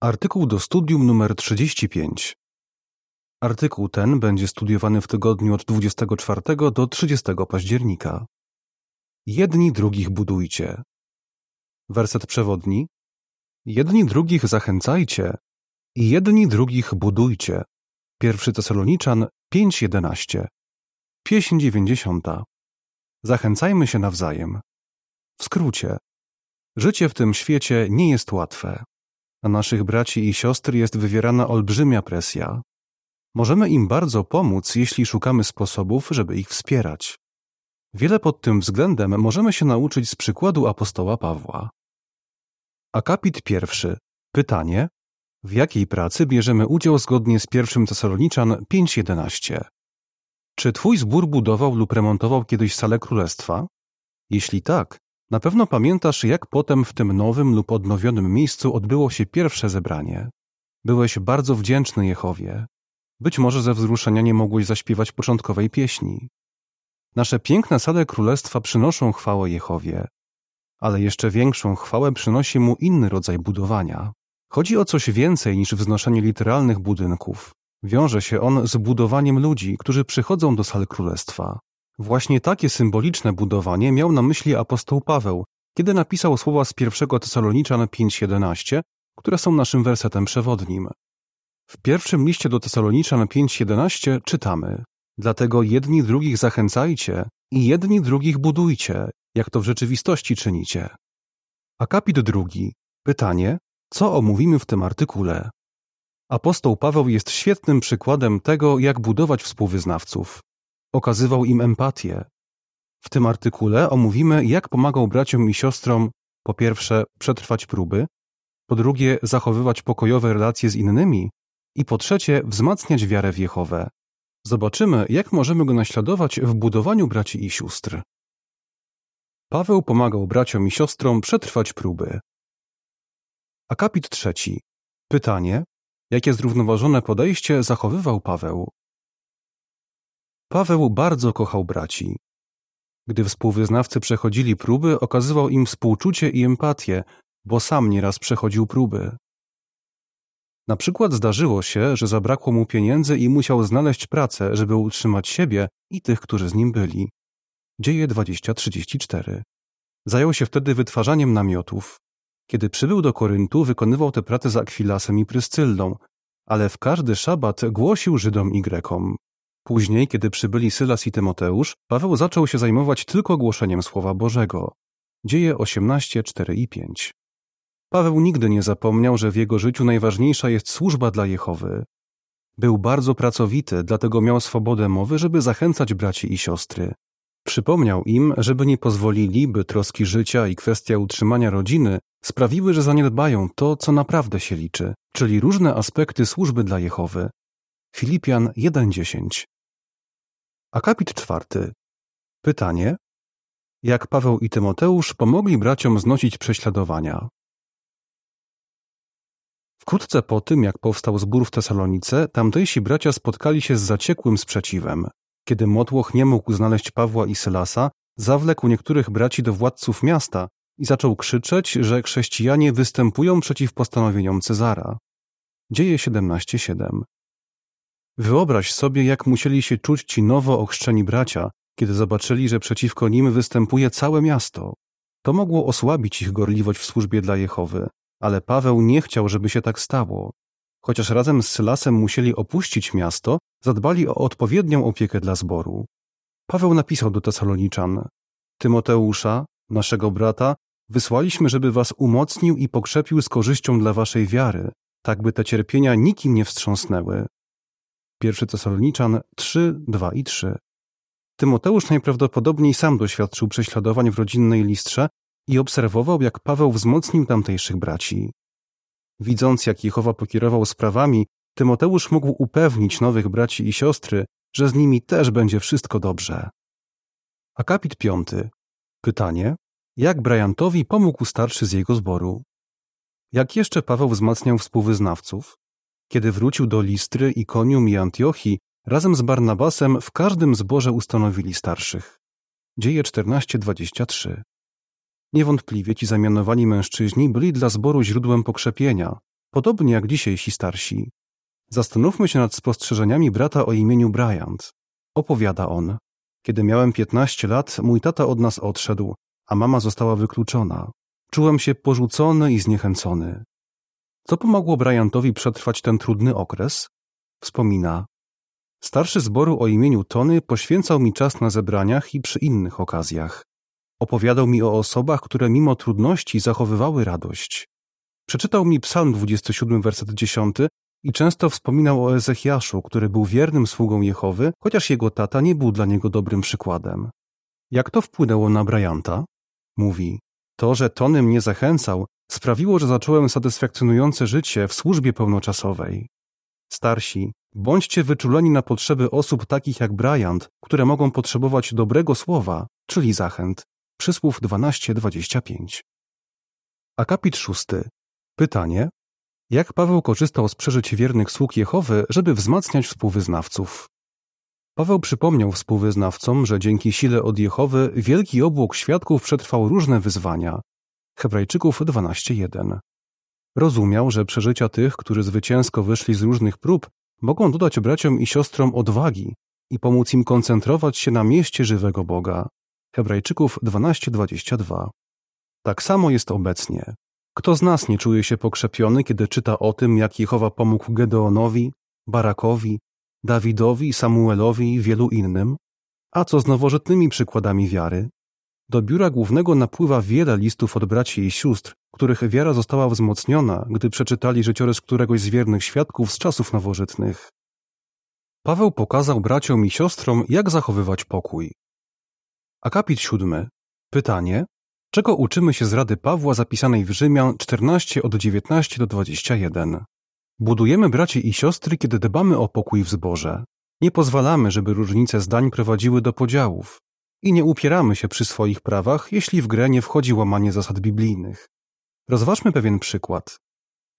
Artykuł do studium numer 35. Artykuł ten będzie studiowany w tygodniu od 24 do 30 października. Jedni drugich budujcie. Werset przewodni. Jedni drugich zachęcajcie i jedni drugich budujcie. Pierwszy Tesaloniczan 5.11. Pieśń 90. Zachęcajmy się nawzajem. W skrócie. Życie w tym świecie nie jest łatwe. Na naszych braci i siostry jest wywierana olbrzymia presja. Możemy im bardzo pomóc, jeśli szukamy sposobów, żeby ich wspierać. Wiele pod tym względem możemy się nauczyć z przykładu apostoła Pawła. Akapit pierwszy. Pytanie: w jakiej pracy bierzemy udział zgodnie z pierwszym Tesaloniczan 5.11? Czy twój zbór budował lub remontował kiedyś salę królestwa? Jeśli tak, na pewno pamiętasz, jak potem w tym nowym lub odnowionym miejscu odbyło się pierwsze zebranie. Byłeś bardzo wdzięczny Jehowie. Być może ze wzruszenia nie mogłeś zaśpiewać początkowej pieśni. Nasze piękne sale królestwa przynoszą chwałę Jehowie, ale jeszcze większą chwałę przynosi mu inny rodzaj budowania. Chodzi o coś więcej niż wznoszenie literalnych budynków. Wiąże się on z budowaniem ludzi, którzy przychodzą do sal królestwa. Właśnie takie symboliczne budowanie miał na myśli apostoł Paweł, kiedy napisał słowa z pierwszego Tesaloniczan 5.11, które są naszym wersetem przewodnim. W pierwszym liście do Tesaloniczan 5.11 czytamy Dlatego jedni drugich zachęcajcie i jedni drugich budujcie, jak to w rzeczywistości czynicie. Akapit drugi. Pytanie, co omówimy w tym artykule? Apostoł Paweł jest świetnym przykładem tego, jak budować współwyznawców okazywał im empatię. W tym artykule omówimy, jak pomagał braciom i siostrom po pierwsze przetrwać próby, po drugie zachowywać pokojowe relacje z innymi i po trzecie wzmacniać wiarę w Jehowę. Zobaczymy, jak możemy go naśladować w budowaniu braci i sióstr. Paweł pomagał braciom i siostrom przetrwać próby. Akapit trzeci. Pytanie: jakie zrównoważone podejście zachowywał Paweł? Paweł bardzo kochał braci. Gdy współwyznawcy przechodzili próby, okazywał im współczucie i empatię, bo sam nieraz przechodził próby. Na przykład zdarzyło się, że zabrakło mu pieniędzy i musiał znaleźć pracę, żeby utrzymać siebie i tych, którzy z nim byli. Dzieje 20:34. Zajął się wtedy wytwarzaniem namiotów. Kiedy przybył do Koryntu, wykonywał tę pracę z Akwilasem i Pryscyllą, ale w każdy szabat głosił Żydom i Grekom. Później, kiedy przybyli Sylas i Tymoteusz, Paweł zaczął się zajmować tylko głoszeniem Słowa Bożego. Dzieje 18, 4 i 5. Paweł nigdy nie zapomniał, że w jego życiu najważniejsza jest służba dla Jehowy. Był bardzo pracowity, dlatego miał swobodę mowy, żeby zachęcać braci i siostry. Przypomniał im, żeby nie pozwolili, by troski życia i kwestia utrzymania rodziny sprawiły, że zaniedbają to, co naprawdę się liczy, czyli różne aspekty służby dla Jehowy. Filipian 1:10 Akapit czwarty. Pytanie. Jak Paweł i Tymoteusz pomogli braciom znosić prześladowania? Wkrótce po tym, jak powstał zbór w Tesalonice, tamtejsi bracia spotkali się z zaciekłym sprzeciwem. Kiedy Motłoch nie mógł znaleźć Pawła i Sylasa, zawlekł niektórych braci do władców miasta i zaczął krzyczeć, że chrześcijanie występują przeciw postanowieniom Cezara. Dzieje 17:7. Wyobraź sobie, jak musieli się czuć ci nowo ochrzczeni bracia, kiedy zobaczyli, że przeciwko nim występuje całe miasto. To mogło osłabić ich gorliwość w służbie dla Jehowy, ale Paweł nie chciał, żeby się tak stało. Chociaż razem z Sylasem musieli opuścić miasto, zadbali o odpowiednią opiekę dla zboru. Paweł napisał do Tesaloniczan: Tymoteusza, naszego brata, wysłaliśmy, żeby was umocnił i pokrzepił z korzyścią dla waszej wiary, tak by te cierpienia nikim nie wstrząsnęły. 1 Tesaloniczan 3, 2 i 3. Tymoteusz najprawdopodobniej sam doświadczył prześladowań w rodzinnej listrze i obserwował, jak Paweł wzmocnił tamtejszych braci. Widząc, jak Jehowa pokierował sprawami, Tymoteusz mógł upewnić nowych braci i siostry, że z nimi też będzie wszystko dobrze. Akapit piąty. Pytanie. Jak Briantowi pomógł starszy z jego zboru? Jak jeszcze Paweł wzmacniał współwyznawców? Kiedy wrócił do Listry, Ikonium i Antiochii, razem z Barnabasem w każdym zborze ustanowili starszych. Dzieje 14:23. Niewątpliwie ci zamianowani mężczyźni byli dla zboru źródłem pokrzepienia. podobnie jak dzisiejsi starsi. Zastanówmy się nad spostrzeżeniami brata o imieniu Bryant. Opowiada on. Kiedy miałem 15 lat, mój tata od nas odszedł, a mama została wykluczona. Czułem się porzucony i zniechęcony. Co pomogło Bryantowi przetrwać ten trudny okres? Wspomina. Starszy zboru o imieniu Tony poświęcał mi czas na zebraniach i przy innych okazjach. Opowiadał mi o osobach, które mimo trudności zachowywały radość. Przeczytał mi Psalm 27, werset 10 i często wspominał o Ezechiaszu, który był wiernym sługą Jehowy, chociaż jego tata nie był dla niego dobrym przykładem. Jak to wpłynęło na Bryanta? Mówi, to, że Tony mnie zachęcał, sprawiło, że zacząłem satysfakcjonujące życie w służbie pełnoczasowej. Starsi, bądźcie wyczuleni na potrzeby osób takich jak Bryant, które mogą potrzebować dobrego słowa, czyli zachęt. Przysłów 12:25. Akapit szósty. Pytanie: Jak Paweł korzystał z przeżyć wiernych sług Jehowy, żeby wzmacniać współwyznawców? Paweł przypomniał współwyznawcom, że dzięki sile od Jehowy wielki obłok świadków przetrwał różne wyzwania. Hebrajczyków 12:1. Rozumiał, że przeżycia tych, którzy zwycięsko wyszli z różnych prób, mogą dodać braciom i siostrom odwagi i pomóc im koncentrować się na mieście żywego Boga. Hebrajczyków 12:22. Tak samo jest obecnie. Kto z nas nie czuje się pokrzepiony, kiedy czyta o tym, jak Jehowa pomógł Gedeonowi, Barakowi, Dawidowi, Samuelowi i wielu innym? A co z nowożytnymi przykładami wiary? Do biura głównego napływa wiele listów od braci i sióstr, których wiara została wzmocniona, gdy przeczytali życiorys któregoś z wiernych świadków z czasów nowożytnych. Paweł pokazał braciom i siostrom, jak zachowywać pokój. Akapit siódmy. Pytanie. Czego uczymy się z rady Pawła zapisanej w Rzymian 14 od 19 do 21? Budujemy bracie i siostry, kiedy dbamy o pokój w zborze. Nie pozwalamy, żeby różnice zdań prowadziły do podziałów. I nie upieramy się przy swoich prawach, jeśli w grę nie wchodzi łamanie zasad biblijnych. Rozważmy pewien przykład.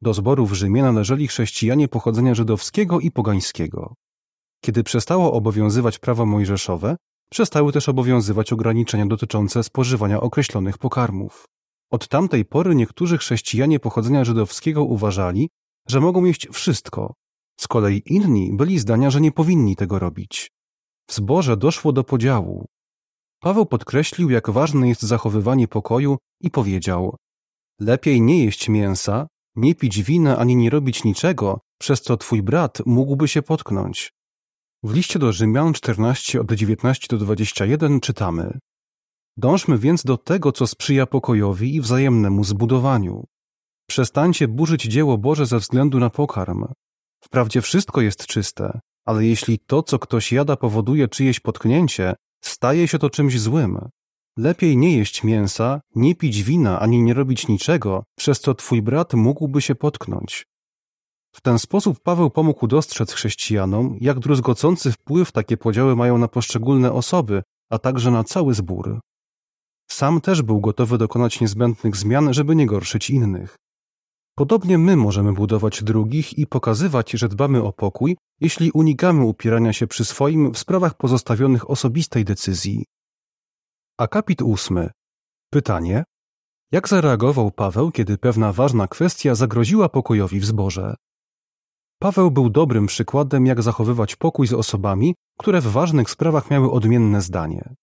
Do zboru w Rzymie należeli chrześcijanie pochodzenia żydowskiego i pogańskiego. Kiedy przestało obowiązywać prawo mojżeszowe, przestały też obowiązywać ograniczenia dotyczące spożywania określonych pokarmów. Od tamtej pory niektórzy chrześcijanie pochodzenia żydowskiego uważali, że mogą jeść wszystko, z kolei inni byli zdania, że nie powinni tego robić. W zborze doszło do podziału. Paweł podkreślił, jak ważne jest zachowywanie pokoju i powiedział: Lepiej nie jeść mięsa, nie pić wina ani nie robić niczego, przez co twój brat mógłby się potknąć. W liście do Rzymian 14 od 19 do 21 czytamy: Dążmy więc do tego, co sprzyja pokojowi i wzajemnemu zbudowaniu. Przestańcie burzyć dzieło Boże ze względu na pokarm. Wprawdzie wszystko jest czyste, ale jeśli to, co ktoś jada, powoduje czyjeś potknięcie, staje się to czymś złym. Lepiej nie jeść mięsa, nie pić wina, ani nie robić niczego, przez co twój brat mógłby się potknąć. W ten sposób Paweł pomógł dostrzec chrześcijanom, jak druzgocący wpływ takie podziały mają na poszczególne osoby, a także na cały zbór. Sam też był gotowy dokonać niezbędnych zmian, żeby nie gorszyć innych. Podobnie my możemy budować drugich i pokazywać, że dbamy o pokój, jeśli unikamy upierania się przy swoim w sprawach pozostawionych osobistej decyzji. Akapit ósmy. Pytanie. Jak zareagował Paweł, kiedy pewna ważna kwestia zagroziła pokojowi w zborze? Paweł był dobrym przykładem, jak zachowywać pokój z osobami, które w ważnych sprawach miały odmienne zdanie.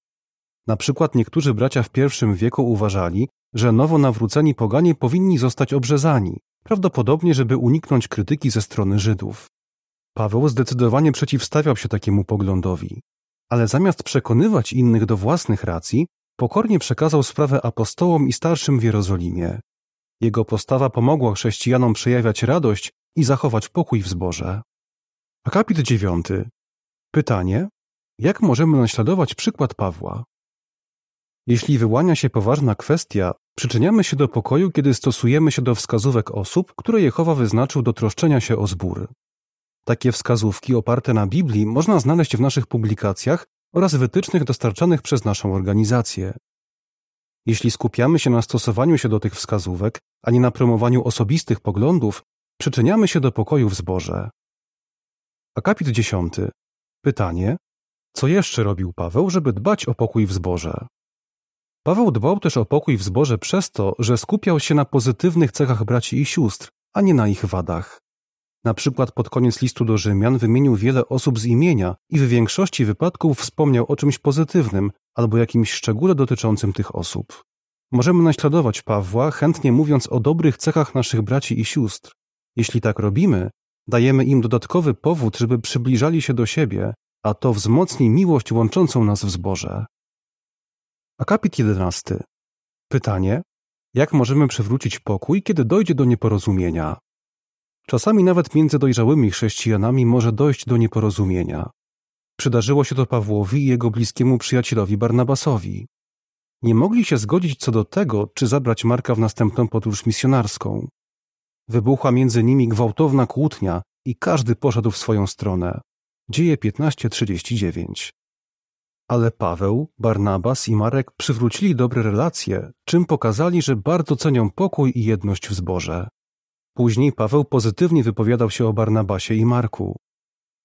Na przykład niektórzy bracia w pierwszym wieku uważali, że nowo nawróceni poganie powinni zostać obrzezani, prawdopodobnie żeby uniknąć krytyki ze strony Żydów. Paweł zdecydowanie przeciwstawiał się takiemu poglądowi, ale zamiast przekonywać innych do własnych racji, pokornie przekazał sprawę apostołom i starszym w Jerozolimie. Jego postawa pomogła chrześcijanom przejawiać radość i zachować pokój w zborze. Akapit dziewiąty. Pytanie: jak możemy naśladować przykład Pawła? Jeśli wyłania się poważna kwestia, przyczyniamy się do pokoju, kiedy stosujemy się do wskazówek osób, które Jehowa wyznaczył do troszczenia się o zbór. Takie wskazówki oparte na Biblii można znaleźć w naszych publikacjach oraz wytycznych dostarczanych przez naszą organizację. Jeśli skupiamy się na stosowaniu się do tych wskazówek, a nie na promowaniu osobistych poglądów, przyczyniamy się do pokoju w zborze. Akapit 10. Pytanie: Co jeszcze robił Paweł, żeby dbać o pokój w zborze? Paweł dbał też o pokój w zborze przez to, że skupiał się na pozytywnych cechach braci i sióstr, a nie na ich wadach. Na przykład pod koniec listu do Rzymian wymienił wiele osób z imienia i w większości wypadków wspomniał o czymś pozytywnym albo jakimś szczególe dotyczącym tych osób. Możemy naśladować Pawła, chętnie mówiąc o dobrych cechach naszych braci i sióstr. Jeśli tak robimy, dajemy im dodatkowy powód, żeby przybliżali się do siebie, a to wzmocni miłość łączącą nas w zborze. Akapit 11. Pytanie: jak możemy przywrócić pokój, kiedy dojdzie do nieporozumienia? Czasami nawet między dojrzałymi chrześcijanami może dojść do nieporozumienia. Przydarzyło się to Pawłowi i jego bliskiemu przyjacielowi Barnabasowi. Nie mogli się zgodzić co do tego, czy zabrać Marka w następną podróż misjonarską. Wybuchła między nimi gwałtowna kłótnia i każdy poszedł w swoją stronę. Dzieje 15:39. Ale Paweł, Barnabas i Marek przywrócili dobre relacje, czym pokazali, że bardzo cenią pokój i jedność w zborze. Później Paweł pozytywnie wypowiadał się o Barnabasie i Marku.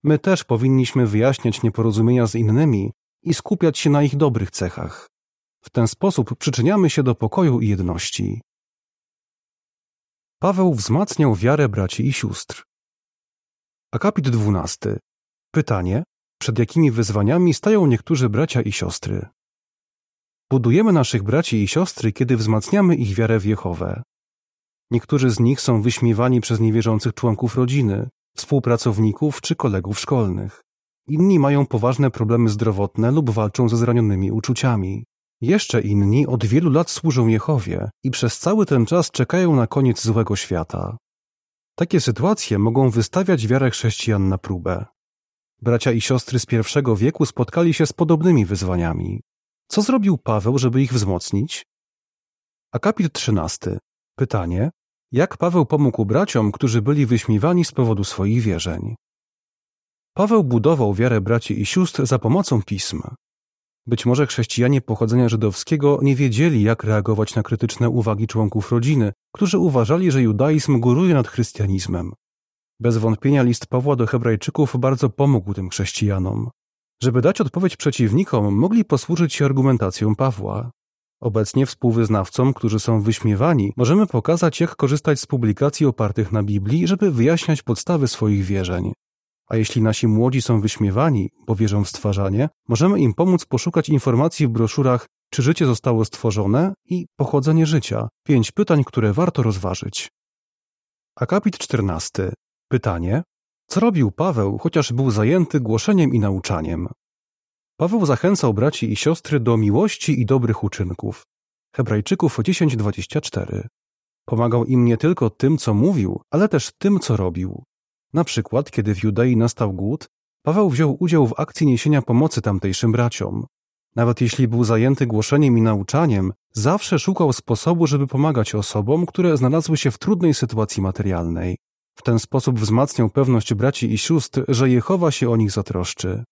My też powinniśmy wyjaśniać nieporozumienia z innymi i skupiać się na ich dobrych cechach. W ten sposób przyczyniamy się do pokoju i jedności. Paweł wzmacniał wiarę braci i sióstr. Akapit 12. Pytanie: przed jakimi wyzwaniami stają niektórzy bracia i siostry? Budujemy naszych braci i siostry, kiedy wzmacniamy ich wiarę w Jehowę. Niektórzy z nich są wyśmiewani przez niewierzących członków rodziny, współpracowników czy kolegów szkolnych. Inni mają poważne problemy zdrowotne lub walczą ze zranionymi uczuciami. Jeszcze inni od wielu lat służą Jehowie i przez cały ten czas czekają na koniec złego świata. Takie sytuacje mogą wystawiać wiarę chrześcijan na próbę. Bracia i siostry z pierwszego wieku spotkali się z podobnymi wyzwaniami. Co zrobił Paweł, żeby ich wzmocnić? Akapit 13. Pytanie: jak Paweł pomógł braciom, którzy byli wyśmiewani z powodu swoich wierzeń? Paweł budował wiarę braci i sióstr za pomocą pism. Być może chrześcijanie pochodzenia żydowskiego nie wiedzieli, jak reagować na krytyczne uwagi członków rodziny, którzy uważali, że judaizm góruje nad chrystianizmem. Bez wątpienia list Pawła do Hebrajczyków bardzo pomógł tym chrześcijanom. Żeby dać odpowiedź przeciwnikom, mogli posłużyć się argumentacją Pawła. Obecnie współwyznawcom, którzy są wyśmiewani, możemy pokazać, jak korzystać z publikacji opartych na Biblii, żeby wyjaśniać podstawy swoich wierzeń. A jeśli nasi młodzi są wyśmiewani, bo wierzą w stwarzanie, możemy im pomóc poszukać informacji w broszurach Czy życie zostało stworzone i Pochodzenie życia. Pięć pytań, które warto rozważyć. Akapit 14. Pytanie: Co robił Paweł, chociaż był zajęty głoszeniem i nauczaniem? Paweł zachęcał braci i siostry do miłości i dobrych uczynków. Hebrajczyków 10:24. Pomagał im nie tylko tym, co mówił, ale też tym, co robił. Na przykład, kiedy w Judei nastał głód, Paweł wziął udział w akcji niesienia pomocy tamtejszym braciom. Nawet jeśli był zajęty głoszeniem i nauczaniem, zawsze szukał sposobu, żeby pomagać osobom, które znalazły się w trudnej sytuacji materialnej. W ten sposób wzmacniał pewność braci i sióstr, że Jehowa się o nich zatroszczy.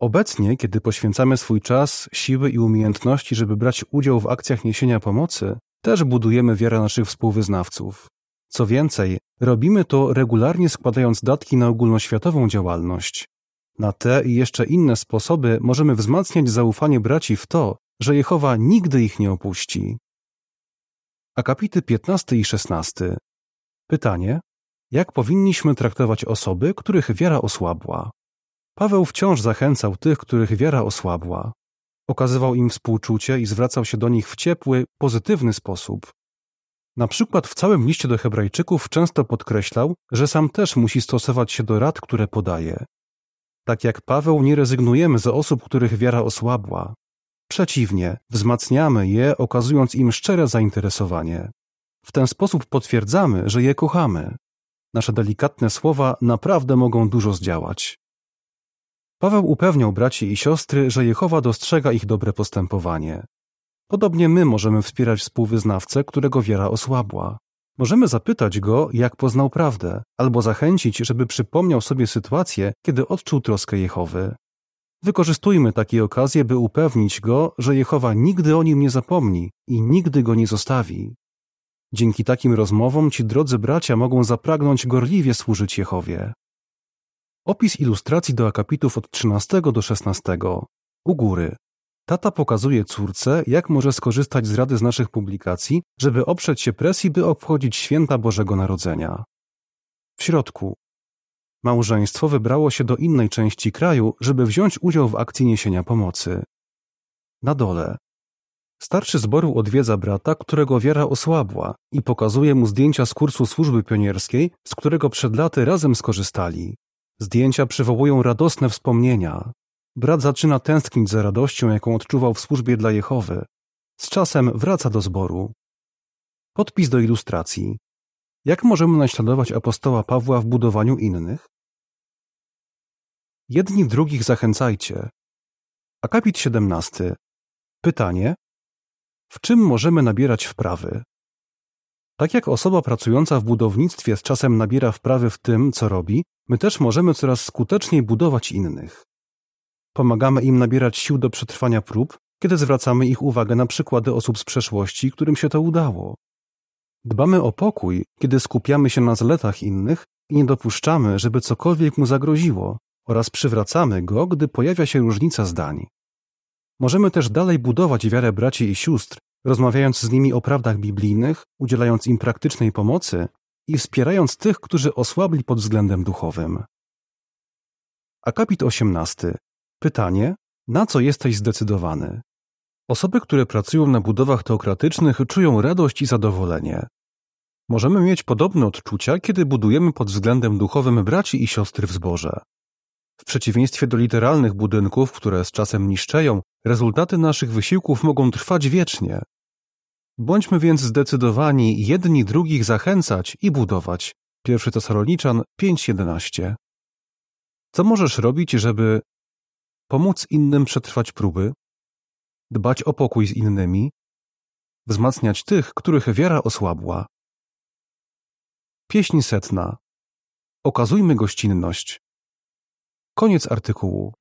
Obecnie, kiedy poświęcamy swój czas, siły i umiejętności, żeby brać udział w akcjach niesienia pomocy, też budujemy wiarę naszych współwyznawców. Co więcej, robimy to regularnie składając datki na ogólnoświatową działalność. Na te i jeszcze inne sposoby możemy wzmacniać zaufanie braci w to, że Jehowa nigdy ich nie opuści. Akapity 15 i 16. Pytanie: Jak powinniśmy traktować osoby, których wiara osłabła? Paweł wciąż zachęcał tych, których wiara osłabła. Okazywał im współczucie i zwracał się do nich w ciepły, pozytywny sposób. Na przykład w całym liście do Hebrajczyków często podkreślał, że sam też musi stosować się do rad, które podaje. Tak jak Paweł, nie rezygnujemy z osób, których wiara osłabła. Przeciwnie, wzmacniamy je, okazując im szczere zainteresowanie. W ten sposób potwierdzamy, że je kochamy. Nasze delikatne słowa naprawdę mogą dużo zdziałać. Paweł upewniał braci i siostry, że Jehowa dostrzega ich dobre postępowanie. Podobnie my możemy wspierać współwyznawcę, którego wiara osłabła. Możemy zapytać go, jak poznał prawdę, albo zachęcić, żeby przypomniał sobie sytuację, kiedy odczuł troskę Jehowy. Wykorzystujmy takie okazje, by upewnić go, że Jehowa nigdy o nim nie zapomni i nigdy go nie zostawi. Dzięki takim rozmowom ci drodzy bracia mogą zapragnąć gorliwie służyć Jehowie. Opis ilustracji do akapitów od 13 do 16. U góry. Tata pokazuje córce, jak może skorzystać z rady z naszych publikacji, żeby oprzeć się presji, by obchodzić święta Bożego Narodzenia. w środku. Małżeństwo wybrało się do innej części kraju, żeby wziąć udział w akcji niesienia pomocy. Na dole. Starszy zboru odwiedza brata, którego wiara osłabła i pokazuje mu zdjęcia z kursu służby pionierskiej, z którego przed laty razem skorzystali. Zdjęcia przywołują radosne wspomnienia. Brat zaczyna tęsknić za radością, jaką odczuwał w służbie dla Jehowy. Z czasem wraca do zboru. Podpis do ilustracji. Jak możemy naśladować apostoła Pawła w budowaniu innych? Jedni drugich zachęcajcie. Akapit 17. Pytanie: w czym możemy nabierać wprawy? Tak jak osoba pracująca w budownictwie z czasem nabiera wprawy w tym, co robi, my też możemy coraz skuteczniej budować innych. Pomagamy im nabierać sił do przetrwania prób, kiedy zwracamy ich uwagę na przykłady osób z przeszłości, którym się to udało. Dbamy o pokój, kiedy skupiamy się na zaletach innych i nie dopuszczamy, żeby cokolwiek mu zagroziło, oraz przywracamy go, gdy pojawia się różnica zdań. Możemy też dalej budować wiarę braci i sióstr, rozmawiając z nimi o prawdach biblijnych, udzielając im praktycznej pomocy i wspierając tych, którzy osłabli pod względem duchowym. Akapit 18. Pytanie: na co jesteś zdecydowany? Osoby, które pracują na budowach teokratycznych, czują radość i zadowolenie. Możemy mieć podobne odczucia, kiedy budujemy pod względem duchowym braci i siostry w zborze. W przeciwieństwie do literalnych budynków, które z czasem niszczeją, rezultaty naszych wysiłków mogą trwać wiecznie. Bądźmy więc zdecydowani jedni drugich zachęcać i budować. 1 Tesaloniczan 5:11. Co możesz robić, żeby pomóc innym przetrwać próby, dbać o pokój z innymi, wzmacniać tych, których wiara osłabła? Pieśń setna. Okazujmy gościnność. Koniec artykułu.